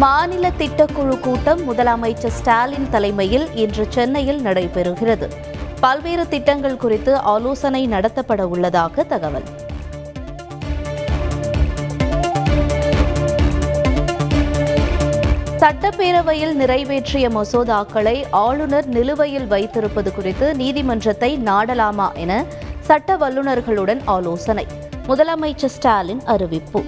மாநில திட்டக்குழு கூட்டம் முதலமைச்சர் ஸ்டாலின் தலைமையில் இன்று சென்னையில் நடைபெறுகிறது. பல்வேறு திட்டங்கள் குறித்து ஆலோசனை நடத்தப்பட உள்ளதாக தகவல். சட்டப்பேரவையில் நிறைவேற்றிய மசோதாக்களை ஆளுநர் நிலுவையில் வைத்திருப்பது குறித்து நீதிமன்றத்தை நாடலாமா என சட்ட வல்லுநர்களுடன் ஆலோசனை. முதலமைச்சர் ஸ்டாலின் அறிவிப்பு.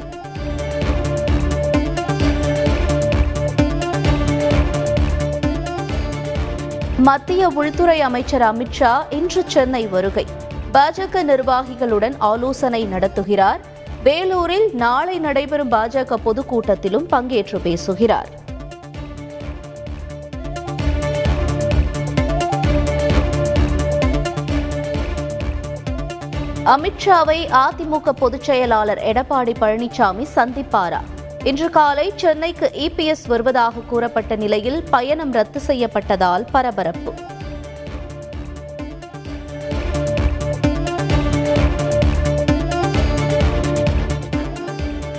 மத்திய உள்துறை அமைச்சர் அமித்ஷா இன்று சென்னை வருகை. பாஜக நிர்வாகிகளுடன் ஆலோசனை நடத்துகிறார். வேலூரில் நாளை நடைபெறும் பாஜக பொதுக்கூட்டத்திலும் பங்கேற்று பேசுகிறார். அமித்ஷாவை அதிமுக பொதுச் செயலாளர் எடப்பாடி பழனிசாமி சந்திப்பாரா? இன்று காலை சென்னைக்கு இபிஎஸ் வருவதாக கூறப்பட்ட நிலையில் பயணம் ரத்து செய்யப்பட்டதால் பரபரப்பு.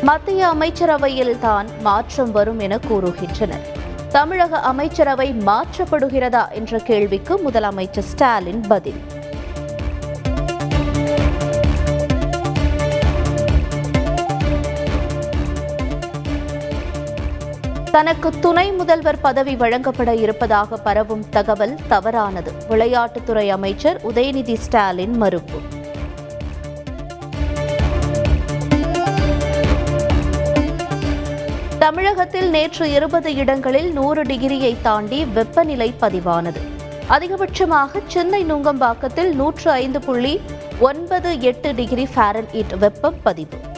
மத்திய அமைச்சரவையில் தான் மாற்றம் வரும் என கூறுகின்றனர். தமிழக அமைச்சரவை மாற்றப்படுகிறதா என்ற கேள்விக்கு முதலமைச்சர் ஸ்டாலின் பதில். தனக்கு துணை முதல்வர் பதவி வழங்கப்பட இருப்பதாக பரவும் தகவல் தவறானது. விளையாட்டுத்துறை அமைச்சர் உதயநிதி ஸ்டாலின் மறுப்பு. தமிழகத்தில் நேற்று இருபது இடங்களில் நூறு டிகிரியை தாண்டி வெப்பநிலை பதிவானது. அதிகபட்சமாக சென்னை நுங்கம்பாக்கத்தில் நூற்று ஐந்து புள்ளி ஒன்பது எட்டு டிகிரி ஃபாரன்ஹீட் வெப்பம் பதிவு.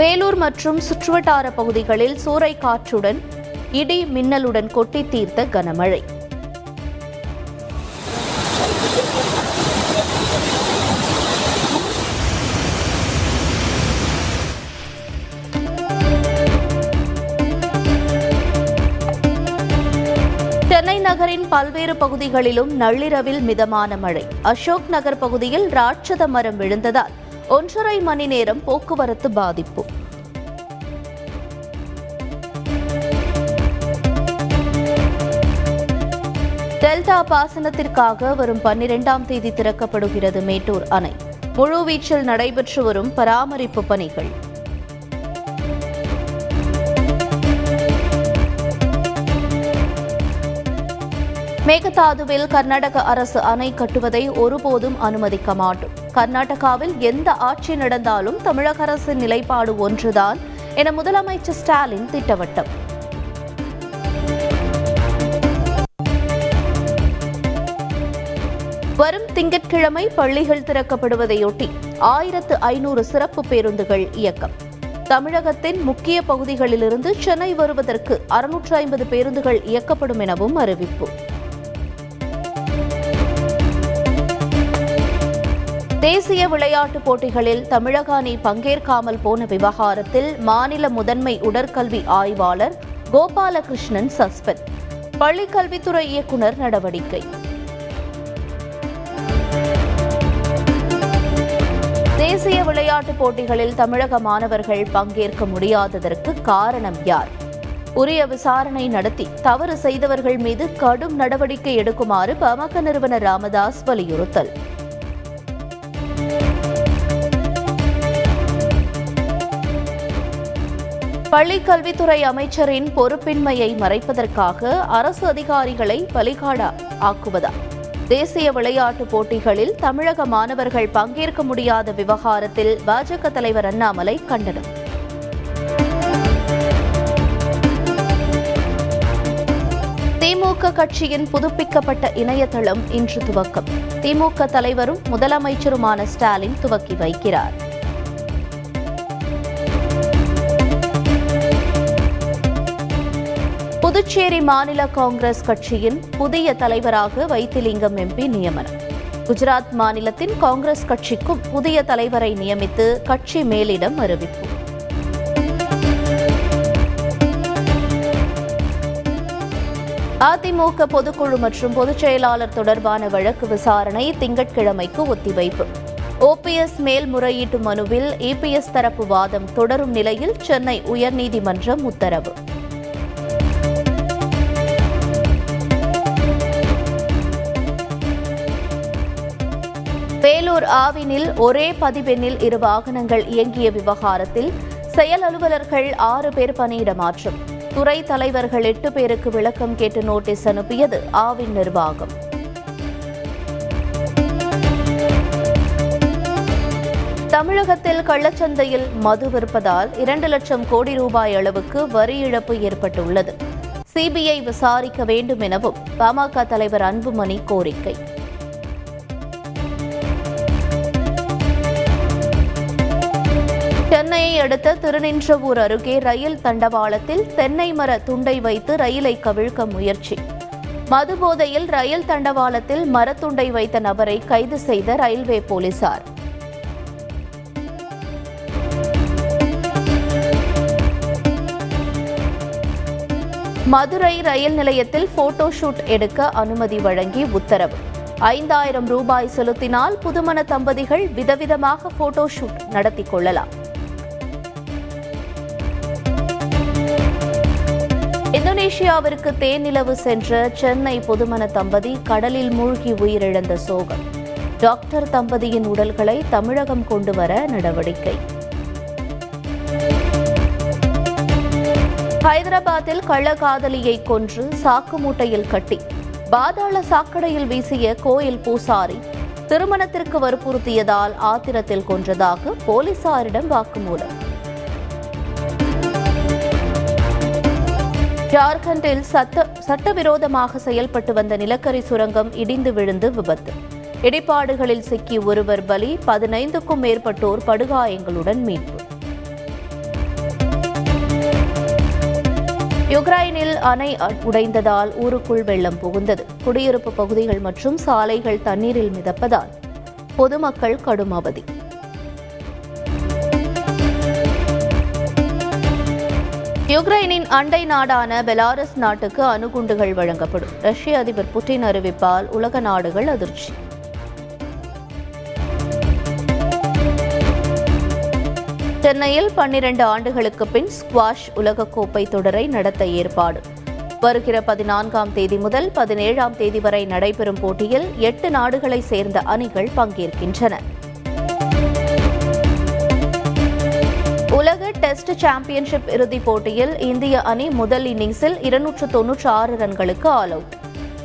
வேலூர் மற்றும் சுற்றுவட்டார பகுதிகளில் சூறை காற்றுடன் இடி மின்னலுடன் கொட்டி தீர்த்த கனமழை. சென்னை நகரின் பல்வேறு பகுதிகளிலும் நள்ளிரவில் மிதமான மழை. அசோக் நகர் பகுதியில் ராட்சத மரம் விழுந்ததால் ஒன்றரை மணி நேரம் போக்குவரத்து பாதிப்பு. டெல்டா பாசனத்திற்காக வரும் பன்னிரெண்டாம் தேதி திறக்கப்படுகிறது மேட்டூர் அணை. முழுவீச்சில் நடைபெற்று வரும் பராமரிப்பு பணிகள். மேகதாதுவில் கர்நாடக அரசு அணை கட்டுவதை ஒருபோதும் அனுமதிக்க மாட்டோம். கர்நாடகாவில் எந்த ஆட்சி நடந்தாலும் தமிழக அரசின் நிலைப்பாடு ஒன்றுதான் என முதலமைச்சர் ஸ்டாலின் திட்டவட்டம். வரும் திங்கட்கிழமை பள்ளிகள் திறக்கப்படுவதையொட்டி ஆயிரத்து ஐநூறு சிறப்பு பேருந்துகள் இயக்கம். தமிழகத்தின் முக்கிய பகுதிகளிலிருந்து சென்னை வருவதற்கு அறுநூற்று ஐம்பது பேருந்துகள் இயக்கப்படும் எனவும் அறிவிப்பு. தேசிய விளையாட்டுப் போட்டிகளில் தமிழக அணி பங்கேற்காமல் போன விவகாரத்தில் மாநில முதன்மை உடற்கல்வி ஆய்வாளர் கோபாலகிருஷ்ணன் சஸ்பெண்ட். பள்ளிக்கல்வித்துறை இயக்குநர் நடவடிக்கை. தேசிய விளையாட்டுப் போட்டிகளில் தமிழக மாணவர்கள் பங்கேற்க முடியாததற்கு காரணம் யார்? உரிய விசாரணை நடத்தி தவறு செய்தவர்கள் மீது கடும் நடவடிக்கை எடுக்குமாறு பாமக நிறுவனர் ராமதாஸ் வலியுறுத்தல். பள்ளிக் கல்வித்துறை அமைச்சரின் பொறுப்பின்மையை மறைப்பதற்காக அரசு அதிகாரிகளை பலிகாடா ஆக்குவதா? தேசிய விளையாட்டுப் போட்டிகளில் தமிழக மாணவர்கள் பங்கேற்க முடியாத விவகாரத்தில் பாஜக தலைவர் அண்ணாமலை கண்டனம். திமுக கட்சியின் புதுப்பிக்கப்பட்ட இணையதளம் இன்று துவக்கம். திமுக தலைவரும் முதலமைச்சருமான ஸ்டாலின் துவக்கி வைக்கிறார். புதுச்சேரி மாநில காங்கிரஸ் கட்சியின் புதிய தலைவராக வைத்திலிங்கம் எம்பி நியமனம். குஜராத் மாநிலத்தின் காங்கிரஸ் கட்சிக்கும் புதிய தலைவரை நியமித்து கட்சி மேலிடம் அறிவிப்பு. அதிமுக பொதுக்குழு மற்றும் பொதுச் செயலாளர் தொடர்பான வழக்கு விசாரணை திங்கட்கிழமைக்கு ஒத்திவைப்பு. ஓபிஎஸ் மேல்முறையீட்டு மனுவில் இபிஎஸ் தரப்பு வாதம் தொடரும் நிலையில் சென்னை உயர்நீதிமன்றம் உத்தரவு. வேலூர் ஆவினில் ஒரே பதிவெண்ணில் இரு வாகனங்கள் இயங்கிய விவகாரத்தில் செயல் அலுவலர்கள் ஆறு பேர் பணியிட மாற்றம். துறை தலைவர்கள் எட்டு பேருக்கு விளக்கம் கேட்டு நோட்டீஸ் அனுப்பியது ஆவின் நிர்வாகம். தமிழகத்தில் கள்ளச்சந்தையில் மது விற்பதால் இரண்டு லட்சம் கோடி ரூபாய் அளவுக்கு வரி இழப்பு ஏற்பட்டுள்ளது. சிபிஐ விசாரிக்க வேண்டும் எனவும் பாமக தலைவர் அன்புமணி கோரிக்கை. அடுத்த திருநின்றவூர் அருகே ரயில் தண்டவாளத்தில் தென்னை மர துண்டை வைத்து ரயிலை கவிழ்க்க முயற்சி. மதுபோதையில் ரயில் தண்டவாளத்தில் மரத்துண்டை வைத்த நபரை கைது செய்த ரயில்வே போலீசார். மதுரை ரயில் நிலையத்தில் போட்டோ ஷூட் எடுக்க அனுமதி வழங்கி உத்தரவு. ஐந்தாயிரம் ரூபாய் செலுத்தினால் புதுமண தம்பதிகள் விதவிதமாக போட்டோ ஷூட் நடத்தி கொள்ளலாம். மலேசியாவிற்கு தேனிலவு சென்ற சென்னை புதுமண தம்பதி கடலில் மூழ்கி உயிரிழந்த சோகம். டாக்டர் தம்பதியின் உடல்களை தமிழகம் கொண்டு வர நடவடிக்கை. ஹைதராபாத்தில் கள்ளக்காதலியை கொன்று சாக்கு மூட்டையில் கட்டி. பாதாள சாக்கடையில் வீசிய கோயில் பூசாரி திருமணத்திற்கு வற்புறுத்தியதால் ஆத்திரத்தில் கொன்றதாக போலீசாரிடம் வாக்குமூலம். ஜார்க்கண்டில் சட்ட சட்டவிரோதமாக செயல்பட்டு வந்த நிலக்கரி சுரங்கம் இடிந்து விழுந்து விபத்து. இடிபாடுகளில் சிக்கி ஒருவர் பலி பதினைந்துக்கும் மேற்பட்டோர் படுகாயங்களுடன் மீட்பு. யுக்ரைனில் அணை உடைந்ததால் ஊருக்குள் வெள்ளம் புகுந்தது. குடியிருப்பு பகுதிகள் மற்றும் சாலைகள் தண்ணீரில் மிதப்பதால் பொதுமக்கள் கடும் அவதி. யுக்ரைனின் அண்டை நாடான பெலாரஸ் நாட்டுக்கு அணுகுண்டுகள் வழங்கப்படும். ரஷ்ய அதிபர் புட்டின் அறிவிப்பால் உலக நாடுகள் அதிர்ச்சி. சென்னையில் பன்னிரண்டு ஆண்டுகளுக்கு பின் ஸ்குவாஷ் உலகக்கோப்பை தொடரை நடத்த ஏற்பாடு. வருகிற பதினான்காம் தேதி முதல் பதினேழாம் தேதி வரை நடைபெறும் போட்டியில் எட்டு நாடுகளைச் சேர்ந்த அணிகள் பங்கேற்கின்றன. உலக டெஸ்ட் சாம்பியன்ஷிப் இறுதிப் போட்டியில் இந்திய அணி முதல் இன்னிங்ஸில் இருநூற்று தொன்னூற்று ஆறு ரன்களுக்கு ஆல் அவுட்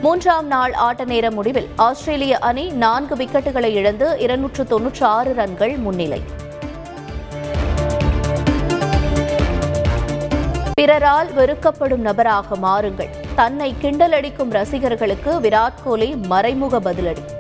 மூன்றாம் நாள் ஆட்ட நேர முடிவில் ஆஸ்திரேலிய அணி நான்கு விக்கெட்டுகளை இழந்து இருநூற்று தொன்னூற்று ஆறு ரன்கள் முன்னிலை. பிறரால் வெறுக்கப்படும் நபராக மாறுங்கள். தன்னை கிண்டலடிக்கும் ரசிகர்களுக்கு விராட் கோலி மறைமுக பதிலடி.